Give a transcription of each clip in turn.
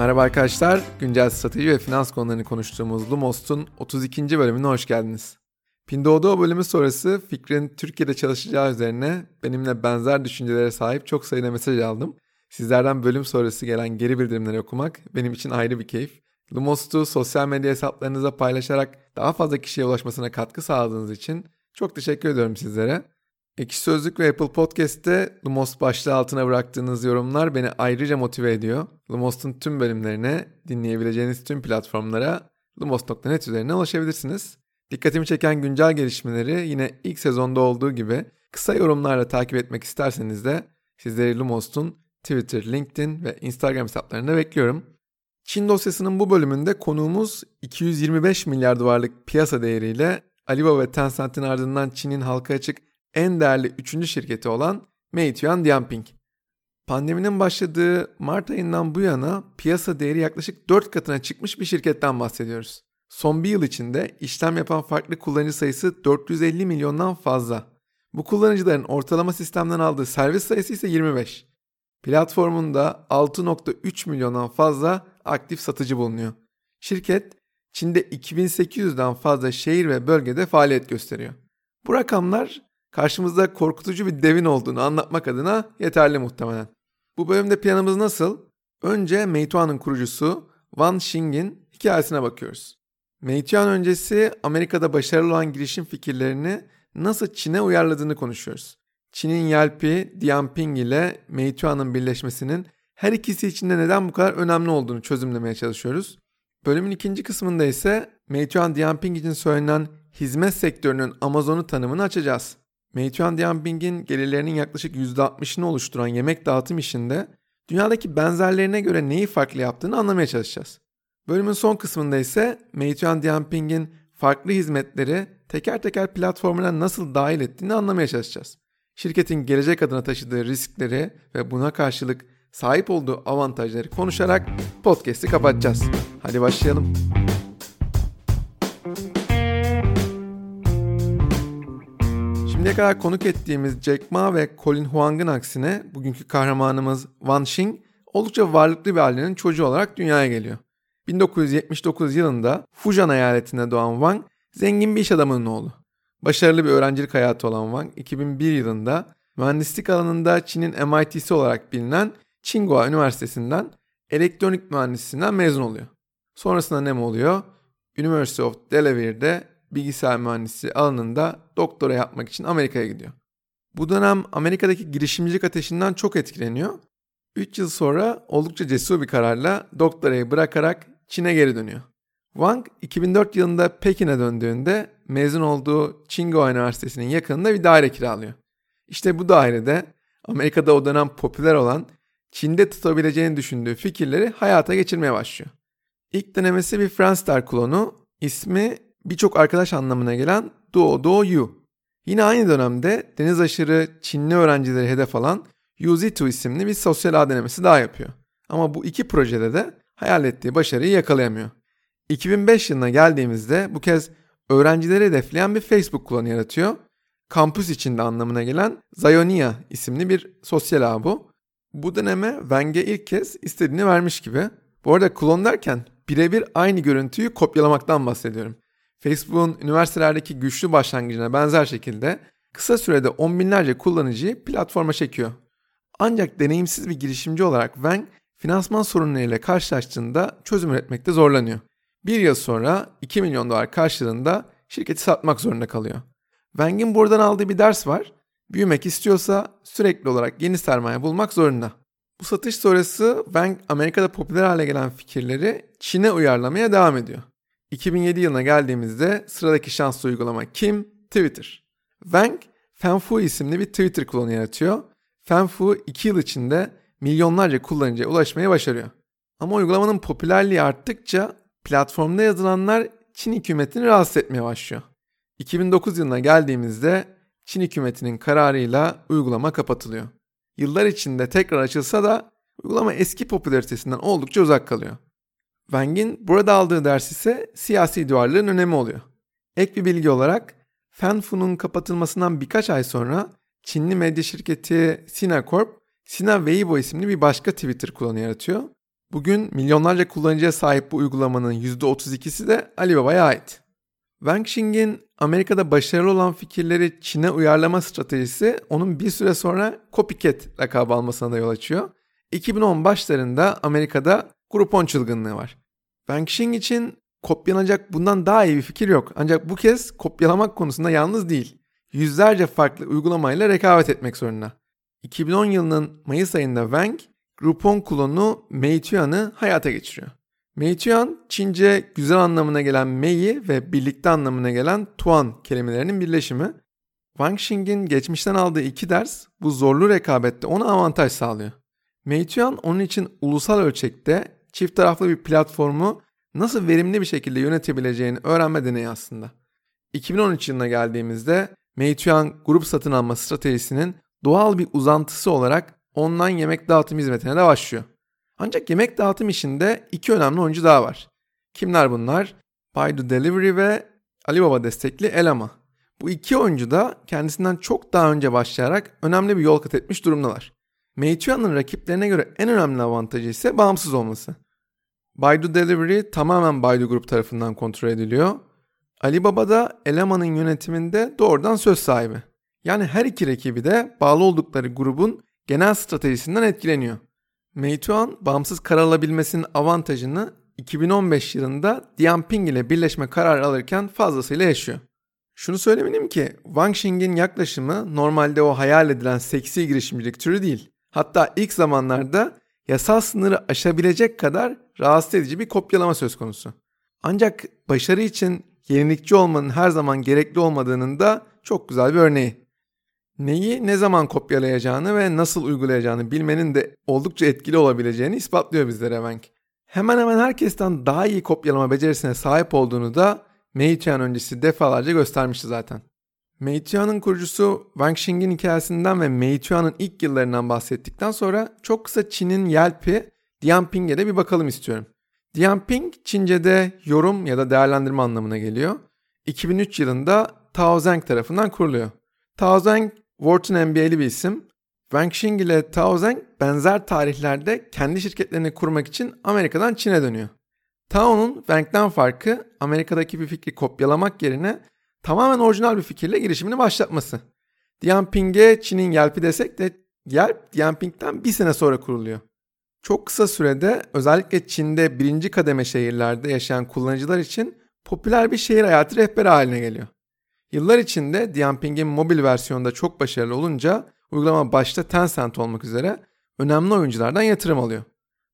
Merhaba arkadaşlar, güncel strateji ve finans konularını konuştuğumuz Lumos'un 32. bölümüne hoş geldiniz. Pinduoduo bölümü sonrası Fikrin Türkiye'de çalışacağı üzerine benimle benzer düşüncelere sahip çok sayıda mesaj aldım. Sizlerden bölüm sonrası gelen geri bildirimleri okumak benim için ayrı bir keyif. Lumos'u sosyal medya hesaplarınıza paylaşarak daha fazla kişiye ulaşmasına katkı sağladığınız için çok teşekkür ediyorum sizlere. Ekşi Sözlük ve Apple Podcast'te Lumos başlığı altına bıraktığınız yorumlar beni ayrıca motive ediyor. Lumos'un tüm bölümlerine dinleyebileceğiniz tüm platformlara lumos.net üzerinden ulaşabilirsiniz. Dikkatimi çeken güncel gelişmeleri yine ilk sezonda olduğu gibi kısa yorumlarla takip etmek isterseniz de sizleri Lumos'un Twitter, LinkedIn ve Instagram hesaplarında bekliyorum. Çin dosyasının bu bölümünde konuğumuz 225 milyar dolarlık piyasa değeriyle Alibaba ve Tencent'in ardından Çin'in halka açık en değerli üçüncü şirketi olan Meituan Dianping. Pandeminin başladığı Mart ayından bu yana piyasa değeri yaklaşık 4 katına çıkmış bir şirketten bahsediyoruz. Son bir yıl içinde işlem yapan farklı kullanıcı sayısı 450 milyondan fazla. Bu kullanıcıların ortalama sistemden aldığı servis sayısı ise 25. Platformunda 6.3 milyondan fazla aktif satıcı bulunuyor. Şirket Çin'de 2800'den fazla şehir ve bölgede faaliyet gösteriyor. Bu rakamlar karşımızda korkutucu bir devin olduğunu anlatmak adına yeterli muhtemelen. Bu bölümde planımız nasıl? Önce Meituan'ın kurucusu Wan Xing'in hikayesine bakıyoruz. Meituan öncesi Amerika'da başarılı olan girişim fikirlerini nasıl Çin'e uyarladığını konuşuyoruz. Çin'in Yelp'i, Dianping ile Meituan'ın birleşmesinin her ikisi için de neden bu kadar önemli olduğunu çözümlemeye çalışıyoruz. Bölümün ikinci kısmında ise Meituan Dianping için söylenen hizmet sektörünün Amazon'u tanımını açacağız. Meituan Dianping'in gelirlerinin yaklaşık %60'ını oluşturan yemek dağıtım işinde dünyadaki benzerlerine göre neyi farklı yaptığını anlamaya çalışacağız. Bölümün son kısmında ise Meituan Dianping'in farklı hizmetleri teker teker platformuna nasıl dahil ettiğini anlamaya çalışacağız. Şirketin gelecek adına taşıdığı riskleri ve buna karşılık sahip olduğu avantajları konuşarak podcast'i kapatacağız. Hadi başlayalım. Şimdiye kadar konuk ettiğimiz Jack Ma ve Colin Huang'ın aksine bugünkü kahramanımız Wan Xing oldukça varlıklı bir ailenin çocuğu olarak dünyaya geliyor. 1979 yılında Fujian eyaletinde doğan Wang zengin bir iş adamının oğlu. Başarılı bir öğrencilik hayatı olan Wang 2001 yılında mühendislik alanında Çin'in MIT'si olarak bilinen Tsinghua Üniversitesi'nden elektronik mühendisliğinden mezun oluyor. Sonrasında ne mi oluyor? University of Delaware'de bilgisayar mühendisliği alanında doktora yapmak için Amerika'ya gidiyor. Bu dönem Amerika'daki girişimcilik ateşinden çok etkileniyor. 3 yıl sonra oldukça cesur bir kararla doktorayı bırakarak Çin'e geri dönüyor. Wang 2004 yılında Pekin'e döndüğünde mezun olduğu Tsinghua Üniversitesi'nin yakınında bir daire kiralıyor. İşte bu dairede Amerika'da o dönem popüler olan Çin'de tutabileceğini düşündüğü fikirleri hayata geçirmeye başlıyor. İlk denemesi bir Friendster klonu, ismi birçok arkadaş anlamına gelen Duo Duo Yu. Yine aynı dönemde deniz aşırı Çinli öğrencileri hedef alan UZ2 isimli bir sosyal ağ denemesi daha yapıyor. Ama bu iki projede de hayal ettiği başarıyı yakalayamıyor. 2005 yılına geldiğimizde bu kez öğrencileri hedefleyen bir Facebook klonu yaratıyor. Kampüs içinde anlamına gelen Zionia isimli bir sosyal ağ bu. Bu deneme Wang'e ilk kez istediğini vermiş gibi. Bu arada klon derken birebir aynı görüntüyü kopyalamaktan bahsediyorum. Facebook'un üniversitelerdeki güçlü başlangıcına benzer şekilde kısa sürede on binlerce kullanıcıyı platforma çekiyor. Ancak deneyimsiz bir girişimci olarak Wang finansman sorunlarıyla karşılaştığında çözüm üretmekte zorlanıyor. Bir yıl sonra 2 milyon dolar karşılığında şirketi satmak zorunda kalıyor. Wang'in buradan aldığı bir ders var. Büyümek istiyorsa sürekli olarak yeni sermaye bulmak zorunda. Bu satış sonrası Wang Amerika'da popüler hale gelen fikirleri Çin'e uyarlamaya devam ediyor. 2007 yılına geldiğimizde sıradaki şanslı uygulama kim? Twitter. Wang, Fanfu isimli bir Twitter klonu yaratıyor. Fanfu 2 yıl içinde milyonlarca kullanıcıya ulaşmayı başarıyor. Ama uygulamanın popülerliği arttıkça platformda yazılanlar Çin hükümetini rahatsız etmeye başlıyor. 2009 yılına geldiğimizde Çin hükümetinin kararıyla uygulama kapatılıyor. Yıllar içinde tekrar açılsa da uygulama eski popülaritesinden oldukça uzak kalıyor. Wang'in burada aldığı ders ise siyasi duvarların önemi oluyor. Ek bir bilgi olarak Fanfu'nun kapatılmasından birkaç ay sonra Çinli medya şirketi Sina Corp, Sina Weibo isimli bir başka Twitter kullanı yaratıyor. Bugün milyonlarca kullanıcıya sahip bu uygulamanın %32'si de Alibaba'ya ait. Wang Xing'in Amerika'da başarılı olan fikirleri Çin'e uyarlama stratejisi onun bir süre sonra copycat lakabı almasına da yol açıyor. 2010 başlarında Amerika'da Groupon çılgınlığı var. Xing için kopyalanacak bundan daha iyi bir fikir yok. Ancak bu kez kopyalamak konusunda yalnız değil. Yüzlerce farklı uygulamayla rekabet etmek zorunda. 2010 yılının Mayıs ayında Wang, Groupon klonu Meituan'ı hayata geçiriyor. Meituan, Çince güzel anlamına gelen Mei ve birlikte anlamına gelen Tuan kelimelerinin birleşimi. Wang Xing'in geçmişten aldığı iki ders bu zorlu rekabette ona avantaj sağlıyor. Meituan onun için ulusal ölçekte çift taraflı bir platformu nasıl verimli bir şekilde yönetebileceğini öğrenme deneyi aslında. 2013 yılına geldiğimizde Meituan grup satın alma stratejisinin doğal bir uzantısı olarak online yemek dağıtım hizmetine de başlıyor. Ancak yemek dağıtım işinde iki önemli oyuncu daha var. Kimler bunlar? Baidu Delivery ve Alibaba destekli Elama. Bu iki oyuncu da kendisinden çok daha önce başlayarak önemli bir yol kat etmiş durumdalar. Meituan'ın rakiplerine göre en önemli avantajı ise bağımsız olması. Baidu Delivery tamamen Baidu Grup tarafından kontrol ediliyor. Alibaba da Elama'nın yönetiminde doğrudan söz sahibi. Yani her iki rakibi de bağlı oldukları grubun genel stratejisinden etkileniyor. Meituan bağımsız karar alabilmesinin avantajını 2015 yılında Dianping ile birleşme kararı alırken fazlasıyla yaşıyor. Şunu söylemeliyim ki Wang Xing'in yaklaşımı normalde o hayal edilen seksi girişimcilik türü değil. Hatta ilk zamanlarda yasal sınırı aşabilecek kadar rahatsız edici bir kopyalama söz konusu. Ancak başarı için yenilikçi olmanın her zaman gerekli olmadığının da çok güzel bir örneği. Neyi ne zaman kopyalayacağını ve nasıl uygulayacağını bilmenin de oldukça etkili olabileceğini ispatlıyor bizlere Wenk. Hemen hemen herkesten daha iyi kopyalama becerisine sahip olduğunu da Meituan öncesi defalarca göstermişti zaten. Meituan'ın kurucusu Wang Xing'in hikayesinden ve Meituan'ın ilk yıllarından bahsettikten sonra çok kısa Çin'in Yelp'i Dianping'e de bir bakalım istiyorum. Dianping Çince'de yorum ya da değerlendirme anlamına geliyor. 2003 yılında Tao Zheng tarafından kuruluyor. Tao Zheng, Wharton MBA'li bir isim. Wang Xing ile Tao Zheng benzer tarihlerde kendi şirketlerini kurmak için Amerika'dan Çin'e dönüyor. Tao'nun Wang'den farkı Amerika'daki bir fikri kopyalamak yerine tamamen orijinal bir fikirle girişimini başlatması. Dianping'e Çin'in Yelp'i desek de Yelp Dianping'den bir sene sonra kuruluyor. Çok kısa sürede özellikle Çin'de birinci kademe şehirlerde yaşayan kullanıcılar için popüler bir şehir hayatı rehberi haline geliyor. Yıllar içinde Dianping'in mobil versiyonunda çok başarılı olunca uygulama başta Tencent olmak üzere önemli oyunculardan yatırım alıyor.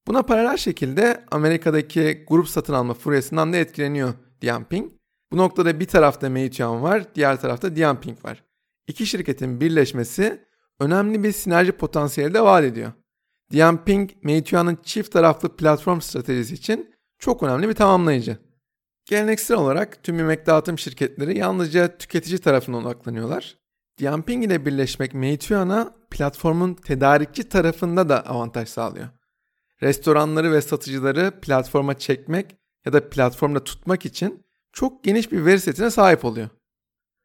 Buna paralel şekilde Amerika'daki grup satın alma furyasından da etkileniyor Dianping. Bu noktada bir tarafta Meituan var, diğer tarafta Dianping var. İki şirketin birleşmesi önemli bir sinerji potansiyeli de vaat ediyor. Dianping, Meituan'ın çift taraflı platform stratejisi için çok önemli bir tamamlayıcı. Geleneksel olarak tüm yemek dağıtım şirketleri yalnızca tüketici tarafına odaklanıyorlar. Dianping ile birleşmek Meituan'a platformun tedarikçi tarafında da avantaj sağlıyor. Restoranları ve satıcıları platforma çekmek ya da platformda tutmak için çok geniş bir veri setine sahip oluyor.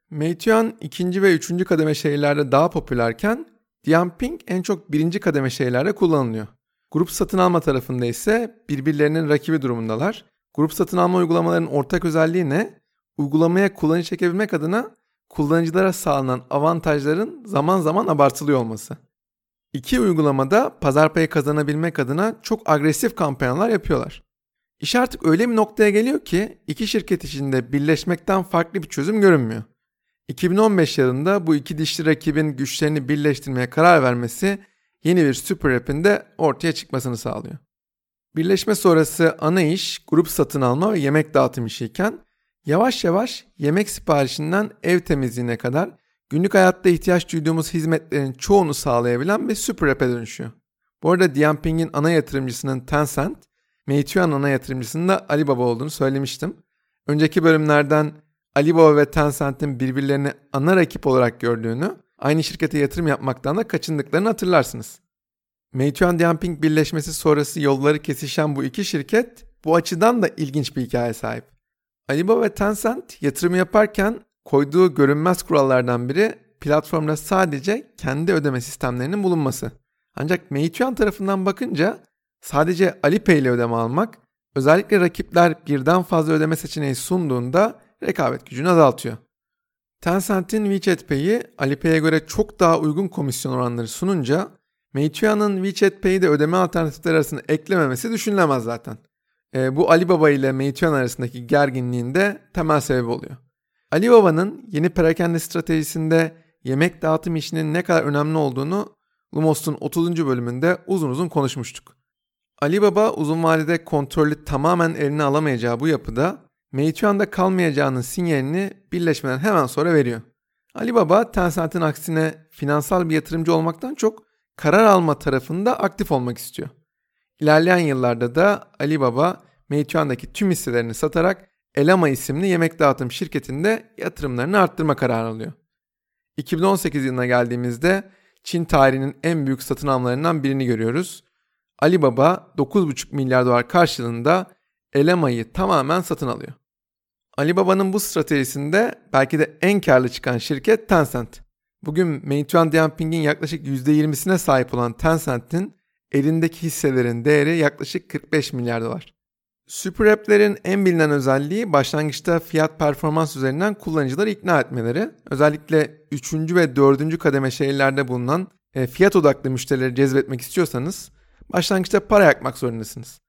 Meituan ikinci ve üçüncü kademe şehirlerde daha popülerken Dianping en çok birinci kademe şehirlerde kullanılıyor. Grup satın alma tarafında ise birbirlerinin rakibi durumundalar. Grup satın alma uygulamalarının ortak özelliği ne? Uygulamaya kullanıcı çekebilmek adına kullanıcılara sağlanan avantajların zaman zaman abartılıyor olması. İki uygulamada pazar payı kazanabilmek adına çok agresif kampanyalar yapıyorlar. İş artık öyle bir noktaya geliyor ki iki şirket içinde birleşmekten farklı bir çözüm görünmüyor. 2015 yılında bu iki dişli rakibin güçlerini birleştirmeye karar vermesi yeni bir süper app'in de ortaya çıkmasını sağlıyor. Birleşme sonrası ana iş grup satın alma ve yemek dağıtım işiyken yavaş yavaş yemek siparişinden ev temizliğine kadar günlük hayatta ihtiyaç duyduğumuz hizmetlerin çoğunu sağlayabilen bir süper app'e dönüşüyor. Bu arada Dianping'in ana yatırımcısının Tencent, Meituan ana yatırımcısının da Alibaba olduğunu söylemiştim. Önceki bölümlerden Alibaba ve Tencent'in birbirlerini ana rakip olarak gördüğünü, aynı şirkete yatırım yapmaktan da kaçındıklarını hatırlarsınız. Meituan Dianping birleşmesi sonrası yolları kesişen bu iki şirket bu açıdan da ilginç bir hikaye sahip. Alibaba ve Tencent yatırım yaparken koyduğu görünmez kurallardan biri platformda sadece kendi ödeme sistemlerinin bulunması. Ancak Meituan tarafından bakınca Sadece Alipay ile ödeme almak özellikle rakipler birden fazla ödeme seçeneği sunduğunda rekabet gücünü azaltıyor. Tencent'in WeChat Pay'i Alipay'e göre çok daha uygun komisyon oranları sununca Meituan'ın WeChat Pay'i de ödeme alternatifleri arasında eklememesi düşünülemez zaten. E, bu Alibaba ile Meituan arasındaki gerginliğin de temel sebebi oluyor. Alibaba'nın yeni perakende stratejisinde yemek dağıtım işinin ne kadar önemli olduğunu Lumos'un 30. bölümünde uzun uzun konuşmuştuk. Alibaba uzun vadede kontrolü tamamen eline alamayacağı bu yapıda Meituan'da kalmayacağının sinyalini birleşmeden hemen sonra veriyor. Alibaba Tencent'in aksine finansal bir yatırımcı olmaktan çok karar alma tarafında aktif olmak istiyor. İlerleyen yıllarda da Alibaba Meituan'daki tüm hisselerini satarak Elama isimli yemek dağıtım şirketinde yatırımlarını arttırma kararı alıyor. 2018 yılına geldiğimizde Çin tarihinin en büyük satın almalarından birini görüyoruz. Alibaba 9,5 milyar dolar karşılığında Elama'yı tamamen satın alıyor. Alibaba'nın bu stratejisinde belki de en karlı çıkan şirket Tencent. Bugün Meituan Dianping'in yaklaşık %20'sine sahip olan Tencent'in elindeki hisselerin değeri yaklaşık 45 milyar dolar. Super App'lerin en bilinen özelliği başlangıçta fiyat performans üzerinden kullanıcıları ikna etmeleri. Özellikle 3. ve 4. kademe şehirlerde bulunan e, fiyat odaklı müşterileri cezbetmek istiyorsanız başlangıçta para yakmak zorundasınız.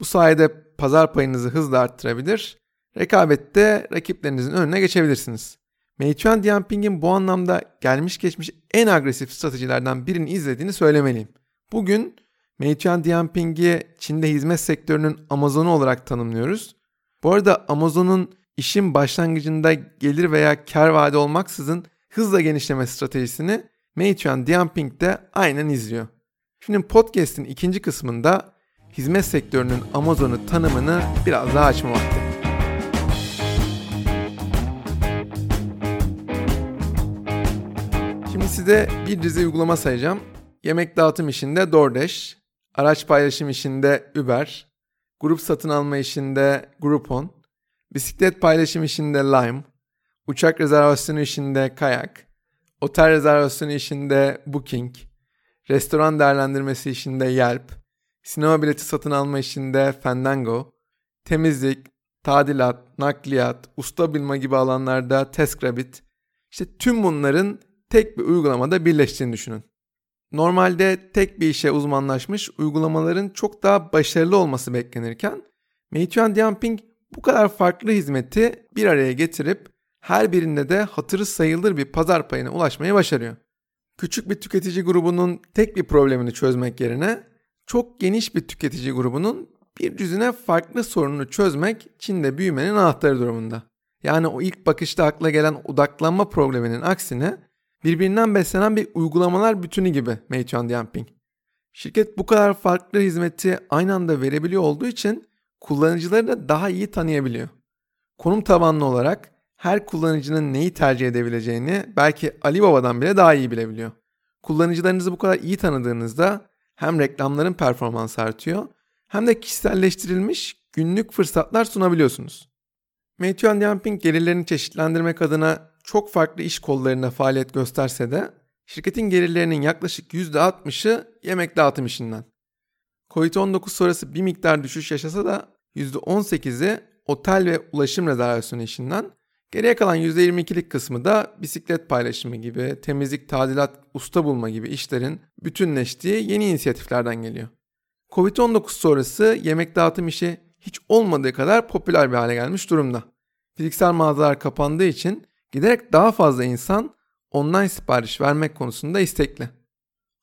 Bu sayede pazar payınızı hızla arttırabilir, rekabette rakiplerinizin önüne geçebilirsiniz. Meituan Dianping'in bu anlamda gelmiş geçmiş en agresif stratejilerden birini izlediğini söylemeliyim. Bugün Meituan Dianping'i Çin'de hizmet sektörünün Amazon'u olarak tanımlıyoruz. Bu arada Amazon'un işin başlangıcında gelir veya kar vaadi olmaksızın hızla genişleme stratejisini Meituan Dianping de aynen izliyor. Şimdi podcast'in ikinci kısmında hizmet sektörünün Amazon'u tanımını biraz daha açma vakti. Şimdi size bir dizi uygulama sayacağım. Yemek dağıtım işinde DoorDash, araç paylaşım işinde Uber, grup satın alma işinde Groupon, bisiklet paylaşım işinde Lime, uçak rezervasyonu işinde Kayak, otel rezervasyonu işinde Booking, restoran değerlendirmesi işinde Yelp, sinema bileti satın alma işinde Fandango, temizlik, tadilat, nakliyat, usta bilme gibi alanlarda TaskRabbit, işte tüm bunların tek bir uygulamada birleştiğini düşünün. Normalde tek bir işe uzmanlaşmış uygulamaların çok daha başarılı olması beklenirken Meituan Dianping bu kadar farklı hizmeti bir araya getirip her birinde de hatırı sayılır bir pazar payına ulaşmayı başarıyor. Küçük bir tüketici grubunun tek bir problemini çözmek yerine çok geniş bir tüketici grubunun bir düzine farklı sorununu çözmek Çin'de büyümenin anahtarı durumunda. Yani o ilk bakışta akla gelen odaklanma probleminin aksine birbirinden beslenen bir uygulamalar bütünü gibi Meituan Dianping. Şirket bu kadar farklı hizmeti aynı anda verebiliyor olduğu için kullanıcıları da daha iyi tanıyabiliyor. Konum tabanlı olarak her kullanıcının neyi tercih edebileceğini belki Alibaba'dan bile daha iyi bilebiliyor. Kullanıcılarınızı bu kadar iyi tanıdığınızda hem reklamların performansı artıyor hem de kişiselleştirilmiş günlük fırsatlar sunabiliyorsunuz. Meituan Dianping gelirlerini çeşitlendirmek adına çok farklı iş kollarında faaliyet gösterse de şirketin gelirlerinin yaklaşık %60'ı yemek dağıtım işinden. Covid-19 sonrası bir miktar düşüş yaşasa da %18'i otel ve ulaşım rezervasyonu işinden, geriye kalan %22'lik kısmı da bisiklet paylaşımı gibi, temizlik, tadilat, usta bulma gibi işlerin bütünleştiği yeni inisiyatiflerden geliyor. Covid-19 sonrası yemek dağıtım işi hiç olmadığı kadar popüler bir hale gelmiş durumda. Fiziksel mağazalar kapandığı için Giderek daha fazla insan online sipariş vermek konusunda istekli.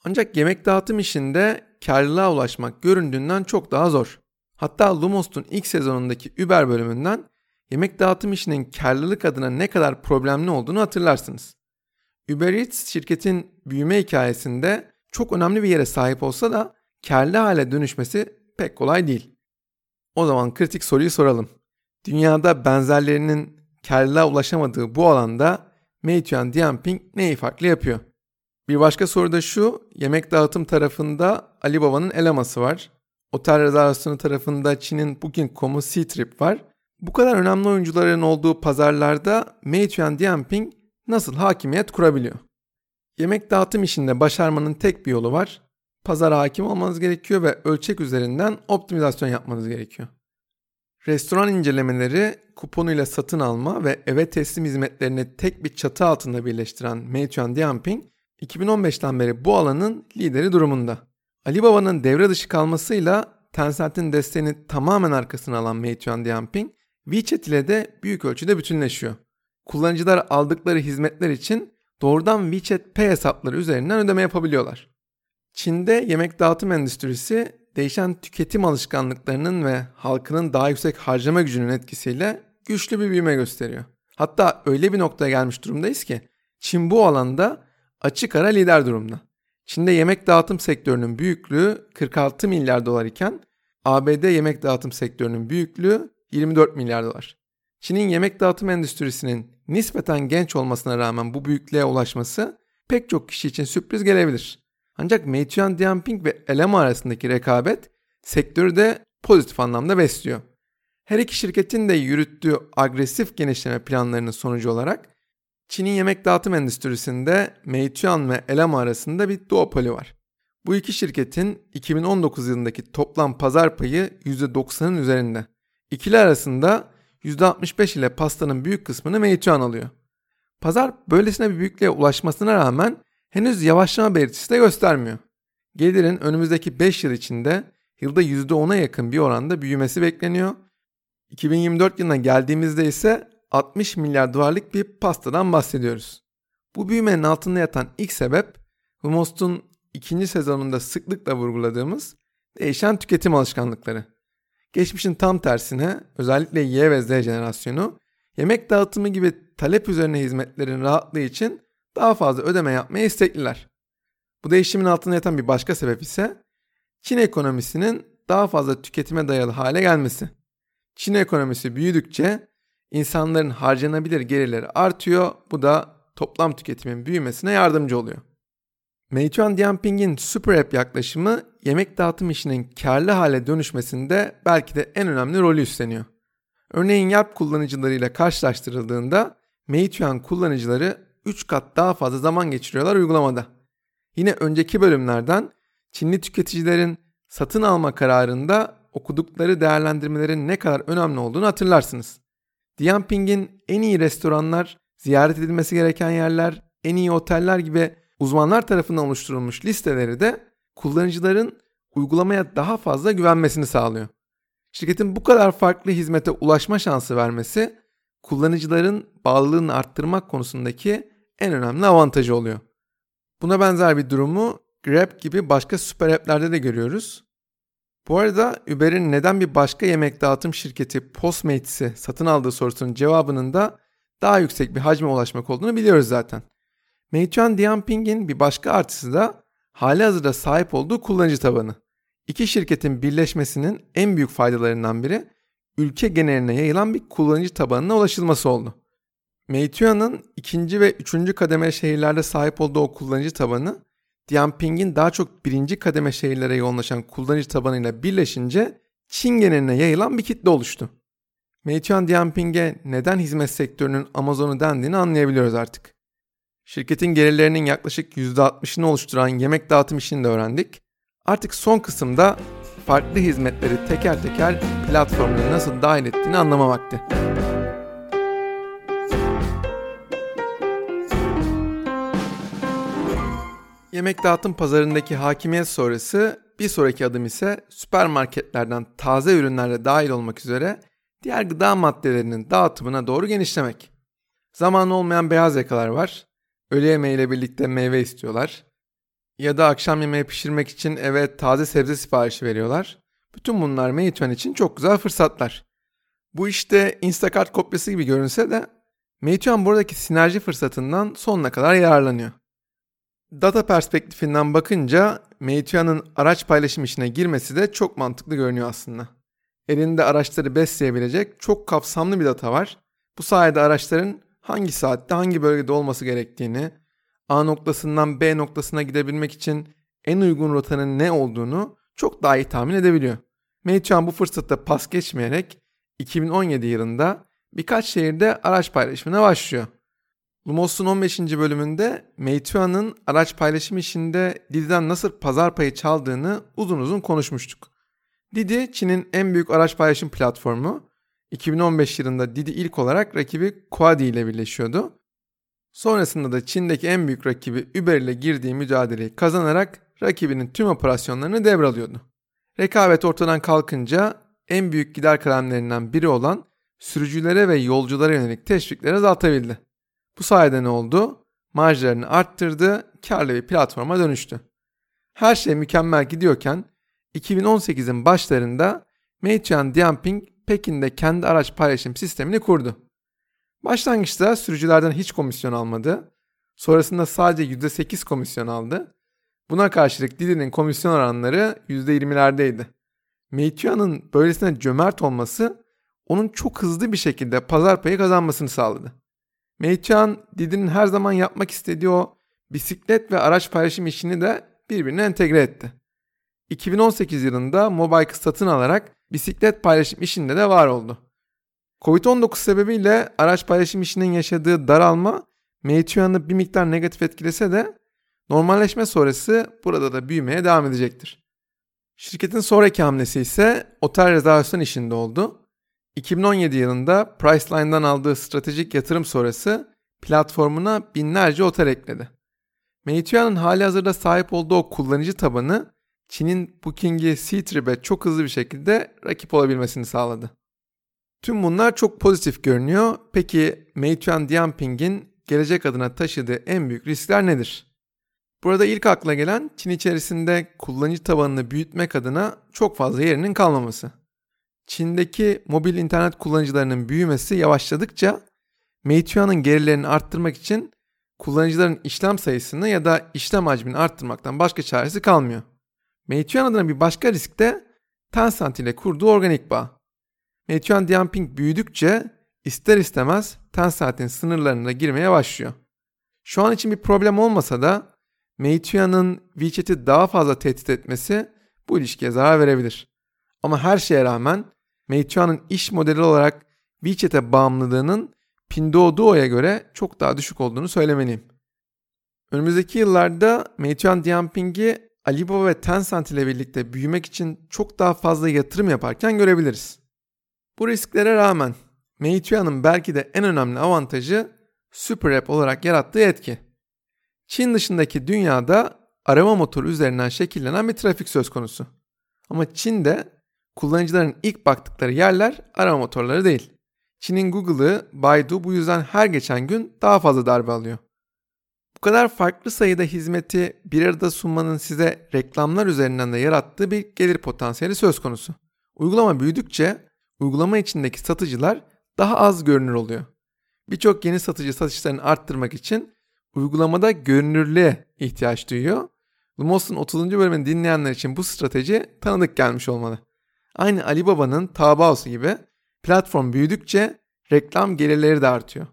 Ancak yemek dağıtım işinde karlılığa ulaşmak göründüğünden çok daha zor. Hatta Lumos'un ilk sezonundaki Uber bölümünden yemek dağıtım işinin karlılık adına ne kadar problemli olduğunu hatırlarsınız. Uber Eats şirketin büyüme hikayesinde çok önemli bir yere sahip olsa da karlı hale dönüşmesi pek kolay değil. O zaman kritik soruyu soralım. Dünyada benzerlerinin karlılığa ulaşamadığı bu alanda Meituan Dianping neyi farklı yapıyor? Bir başka soru da şu, yemek dağıtım tarafında Alibaba'nın Elaması var. Otel rezervasyonu tarafında Çin'in Booking.com'u Ctrip var. Bu kadar önemli oyuncuların olduğu pazarlarda Meituan Dianping nasıl hakimiyet kurabiliyor? Yemek dağıtım işinde başarmanın tek bir yolu var. pazara hakim olmanız gerekiyor ve ölçek üzerinden optimizasyon yapmanız gerekiyor. Restoran incelemeleri, kuponuyla satın alma ve eve teslim hizmetlerini tek bir çatı altında birleştiren Meituan Dianping, 2015'ten beri bu alanın lideri durumunda. Alibaba'nın devre dışı kalmasıyla Tencent'in desteğini tamamen arkasına alan Meituan Dianping, WeChat ile de büyük ölçüde bütünleşiyor. Kullanıcılar aldıkları hizmetler için doğrudan WeChat Pay hesapları üzerinden ödeme yapabiliyorlar. Çin'de yemek dağıtım endüstrisi değişen tüketim alışkanlıklarının ve halkının daha yüksek harcama gücünün etkisiyle güçlü bir büyüme gösteriyor. Hatta öyle bir noktaya gelmiş durumdayız ki Çin bu alanda açık ara lider durumda. Çin'de yemek dağıtım sektörünün büyüklüğü 46 milyar dolar iken ABD yemek dağıtım sektörünün büyüklüğü 24 milyar dolar. Çin'in yemek dağıtım endüstrisinin nispeten genç olmasına rağmen bu büyüklüğe ulaşması pek çok kişi için sürpriz gelebilir. Ancak Meituan Dianping ve Elema arasındaki rekabet sektörü de pozitif anlamda besliyor. Her iki şirketin de yürüttüğü agresif genişleme planlarının sonucu olarak Çin'in yemek dağıtım endüstrisinde Meituan ve Elema arasında bir duopoli var. Bu iki şirketin 2019 yılındaki toplam pazar payı %90'ın üzerinde. İkili arasında %65 ile pastanın büyük kısmını Meituan alıyor. Pazar böylesine bir büyüklüğe ulaşmasına rağmen henüz yavaşlama belirtisi de göstermiyor. Gelirin önümüzdeki 5 yıl içinde yılda %10'a yakın bir oranda büyümesi bekleniyor. 2024 yılına geldiğimizde ise 60 milyar dolarlık bir pastadan bahsediyoruz. Bu büyümenin altında yatan ilk sebep Humost'un ikinci sezonunda sıklıkla vurguladığımız değişen tüketim alışkanlıkları. Geçmişin tam tersine özellikle Y ve Z jenerasyonu yemek dağıtımı gibi talep üzerine hizmetlerin rahatlığı için daha fazla ödeme yapmaya istekliler. Bu değişimin altında yatan bir başka sebep ise Çin ekonomisinin daha fazla tüketime dayalı hale gelmesi. Çin ekonomisi büyüdükçe insanların harcanabilir gelirleri artıyor. Bu da toplam tüketimin büyümesine yardımcı oluyor. Meituan Dianping'in Super App yaklaşımı yemek dağıtım işinin karlı hale dönüşmesinde belki de en önemli rolü üstleniyor. Örneğin Yelp kullanıcılarıyla karşılaştırıldığında Meituan kullanıcıları 3 kat daha fazla zaman geçiriyorlar uygulamada. Yine önceki bölümlerden Çinli tüketicilerin satın alma kararında okudukları değerlendirmelerin ne kadar önemli olduğunu hatırlarsınız. Dianping'in en iyi restoranlar, ziyaret edilmesi gereken yerler, en iyi oteller gibi uzmanlar tarafından oluşturulmuş listeleri de kullanıcıların uygulamaya daha fazla güvenmesini sağlıyor. Şirketin bu kadar farklı hizmete ulaşma şansı vermesi kullanıcıların bağlılığını arttırmak konusundaki en önemli avantajı oluyor. Buna benzer bir durumu Grab gibi başka süper app'lerde de görüyoruz. Bu arada Uber'in neden bir başka yemek dağıtım şirketi Postmates'i satın aldığı sorusunun cevabının da daha yüksek bir hacme ulaşmak olduğunu biliyoruz zaten. Meituan Dianping'in bir başka artısı da hali hazırda sahip olduğu kullanıcı tabanı. İki şirketin birleşmesinin en büyük faydalarından biri ülke geneline yayılan bir kullanıcı tabanına ulaşılması oldu. Meituan'ın ikinci ve üçüncü kademe şehirlerde sahip olduğu o kullanıcı tabanı, Dianping'in daha çok birinci kademe şehirlere yoğunlaşan kullanıcı tabanıyla birleşince Çin geneline yayılan bir kitle oluştu. Meituan Dianping'e neden hizmet sektörünün Amazon'u dendiğini anlayabiliyoruz artık. Şirketin gelirlerinin yaklaşık %60'ını oluşturan yemek dağıtım işini de öğrendik. Artık son kısımda farklı hizmetleri teker teker platformuna nasıl dahil ettiğini anlama vakti. Yemek dağıtım pazarındaki hakimiyet sonrası bir sonraki adım ise süpermarketlerden taze ürünlerle dahil olmak üzere diğer gıda maddelerinin dağıtımına doğru genişlemek. Zamanı olmayan beyaz yakalar var. Öğle yemeğiyle birlikte meyve istiyorlar. Ya da akşam yemeği pişirmek için eve taze sebze siparişi veriyorlar. Bütün bunlar Meituan için çok güzel fırsatlar. Bu işte Instacart kopyası gibi görünse de Meituan buradaki sinerji fırsatından sonuna kadar yararlanıyor. Data perspektifinden bakınca Meituan'ın araç paylaşım işine girmesi de çok mantıklı görünüyor aslında. Elinde araçları besleyebilecek çok kapsamlı bir data var. Bu sayede araçların hangi saatte hangi bölgede olması gerektiğini, A noktasından B noktasına gidebilmek için en uygun rotanın ne olduğunu çok daha iyi tahmin edebiliyor. Meituan bu fırsatta pas geçmeyerek 2017 yılında birkaç şehirde araç paylaşımına başlıyor. Lumos'un 15. bölümünde Meituan'ın araç paylaşım işinde Didi'den nasıl pazar payı çaldığını uzun uzun konuşmuştuk. Didi, Çin'in en büyük araç paylaşım platformu. 2015 yılında Didi ilk olarak rakibi Kuadi ile birleşiyordu. Sonrasında da Çin'deki en büyük rakibi Uber ile girdiği mücadeleyi kazanarak rakibinin tüm operasyonlarını devralıyordu. Rekabet ortadan kalkınca en büyük gider kalemlerinden biri olan sürücülere ve yolculara yönelik teşvikleri azaltabildi. Bu sayede ne oldu? Marjlarını arttırdı, karlı bir platforma dönüştü. Her şey mükemmel gidiyorken 2018'in başlarında Meituan Dianping Pekin'de kendi araç paylaşım sistemini kurdu. Başlangıçta sürücülerden hiç komisyon almadı. Sonrasında sadece %8 komisyon aldı. Buna karşılık Didi'nin komisyon oranları %20'lerdeydi. Meituan'ın böylesine cömert olması onun çok hızlı bir şekilde pazar payı kazanmasını sağladı. Meituan, Didi'nin her zaman yapmak istediği o bisiklet ve araç paylaşım işini de birbirine entegre etti. 2018 yılında Mobike satın alarak bisiklet paylaşım işinde de var oldu. Covid-19 sebebiyle araç paylaşım işinin yaşadığı daralma Meituan'ı bir miktar negatif etkilese de normalleşme sonrası burada da büyümeye devam edecektir. Şirketin sonraki hamlesi ise otel rezervasyon işinde oldu. 2017 yılında Priceline'dan aldığı stratejik yatırım sonrası platformuna binlerce otel ekledi. Meituan'ın hali hazırda sahip olduğu o kullanıcı tabanı Çin'in Booking'i Ctrip'e çok hızlı bir şekilde rakip olabilmesini sağladı. Tüm bunlar çok pozitif görünüyor. Peki Meituan Dianping'in gelecek adına taşıdığı en büyük riskler nedir? Burada ilk akla gelen Çin içerisinde kullanıcı tabanını büyütmek adına çok fazla yerinin kalmaması. Çin'deki mobil internet kullanıcılarının büyümesi yavaşladıkça Meituan'ın gerilerini arttırmak için kullanıcıların işlem sayısını ya da işlem hacmini arttırmaktan başka çaresi kalmıyor. Meituan adına bir başka risk de Tencent ile kurduğu organik bağ. Meituan Dianping büyüdükçe ister istemez Tencent'in sınırlarına girmeye başlıyor. Şu an için bir problem olmasa da Meituan'ın WeChat'i daha fazla tehdit etmesi bu ilişkiye zarar verebilir. Ama her şeye rağmen Meituan'ın iş modeli olarak WeChat'e bağımlılığının Pinduoduo'ya göre çok daha düşük olduğunu söylemeliyim. Önümüzdeki yıllarda Meituan Dianping'i Alibaba ve Tencent ile birlikte büyümek için çok daha fazla yatırım yaparken görebiliriz. Bu risklere rağmen Meituan'ın belki de en önemli avantajı Super App olarak yarattığı etki. Çin dışındaki dünyada arama motoru üzerinden şekillenen bir trafik söz konusu. Ama Çin'de kullanıcıların ilk baktıkları yerler arama motorları değil. Çin'in Google'ı, Baidu bu yüzden her geçen gün daha fazla darbe alıyor. Bu kadar farklı sayıda hizmeti bir arada sunmanın size reklamlar üzerinden de yarattığı bir gelir potansiyeli söz konusu. Uygulama büyüdükçe uygulama içindeki satıcılar daha az görünür oluyor. Birçok yeni satıcı satışlarını arttırmak için uygulamada görünürlüğe ihtiyaç duyuyor. Lumos'un 30. bölümünü dinleyenler için bu strateji tanıdık gelmiş olmalı. Aynı Alibaba'nın Taobao'su gibi platform büyüdükçe reklam gelirleri de artıyor.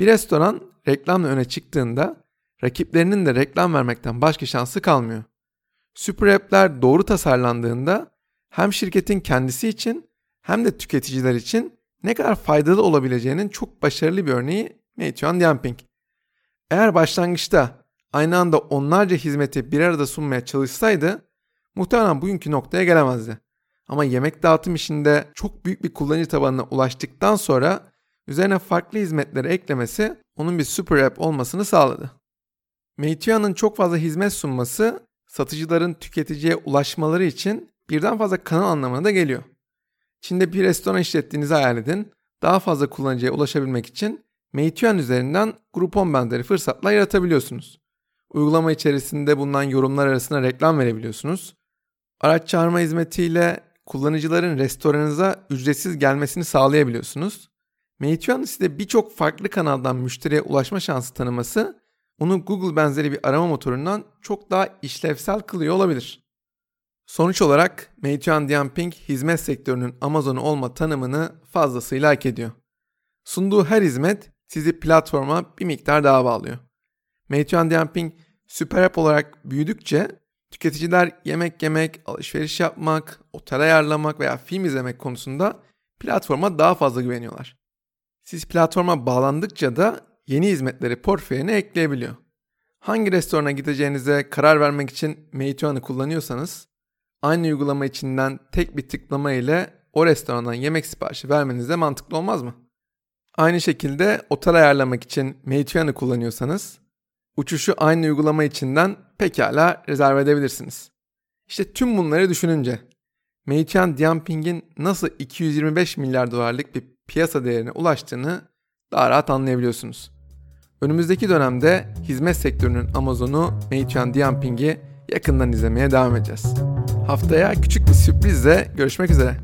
Bir restoran reklamla öne çıktığında rakiplerinin de reklam vermekten başka şansı kalmıyor. Super app'ler doğru tasarlandığında hem şirketin kendisi için hem de tüketiciler için ne kadar faydalı olabileceğinin çok başarılı bir örneği Meituan Dianping. Eğer başlangıçta aynı anda onlarca hizmeti bir arada sunmaya çalışsaydı muhtemelen bugünkü noktaya gelemezdi. Ama yemek dağıtım işinde çok büyük bir kullanıcı tabanına ulaştıktan sonra üzerine farklı hizmetleri eklemesi onun bir super app olmasını sağladı. Meituan'ın çok fazla hizmet sunması satıcıların tüketiciye ulaşmaları için birden fazla kanal anlamına da geliyor. Çin'de bir restoran işlettiğinizi hayal edin. Daha fazla kullanıcıya ulaşabilmek için Meituan üzerinden Groupon benzeri fırsatlar yaratabiliyorsunuz. Uygulama içerisinde bulunan yorumlar arasında reklam verebiliyorsunuz. Araç çağırma hizmetiyle kullanıcıların restoranınıza ücretsiz gelmesini sağlayabiliyorsunuz. Meituan size birçok farklı kanaldan müşteriye ulaşma şansı tanıması onu Google benzeri bir arama motorundan çok daha işlevsel kılıyor olabilir. Sonuç olarak Meituan Dianping hizmet sektörünün Amazon'u olma tanımını fazlasıyla hak ediyor. Sunduğu her hizmet sizi platforma bir miktar daha bağlıyor. Meituan Dianping süper app olarak büyüdükçe tüketiciler yemek yemek, alışveriş yapmak, otel ayarlamak veya film izlemek konusunda platforma daha fazla güveniyorlar. Siz platforma bağlandıkça da yeni hizmetleri portföyüne ekleyebiliyor. Hangi restorana gideceğinize karar vermek için Meituan'ı kullanıyorsanız, aynı uygulama içinden tek bir tıklama ile o restorandan yemek siparişi vermeniz de mantıklı olmaz mı? Aynı şekilde otel ayarlamak için Meituan'ı kullanıyorsanız, uçuşu aynı uygulama içinden pekala rezerve edebilirsiniz. İşte tüm bunları düşününce Meituan Dianping'in nasıl 225 milyar dolarlık bir piyasa değerine ulaştığını daha rahat anlayabiliyorsunuz. Önümüzdeki dönemde hizmet sektörünün Amazon'u Meituan Dianping'i yakından izlemeye devam edeceğiz. Haftaya küçük bir sürprizle görüşmek üzere.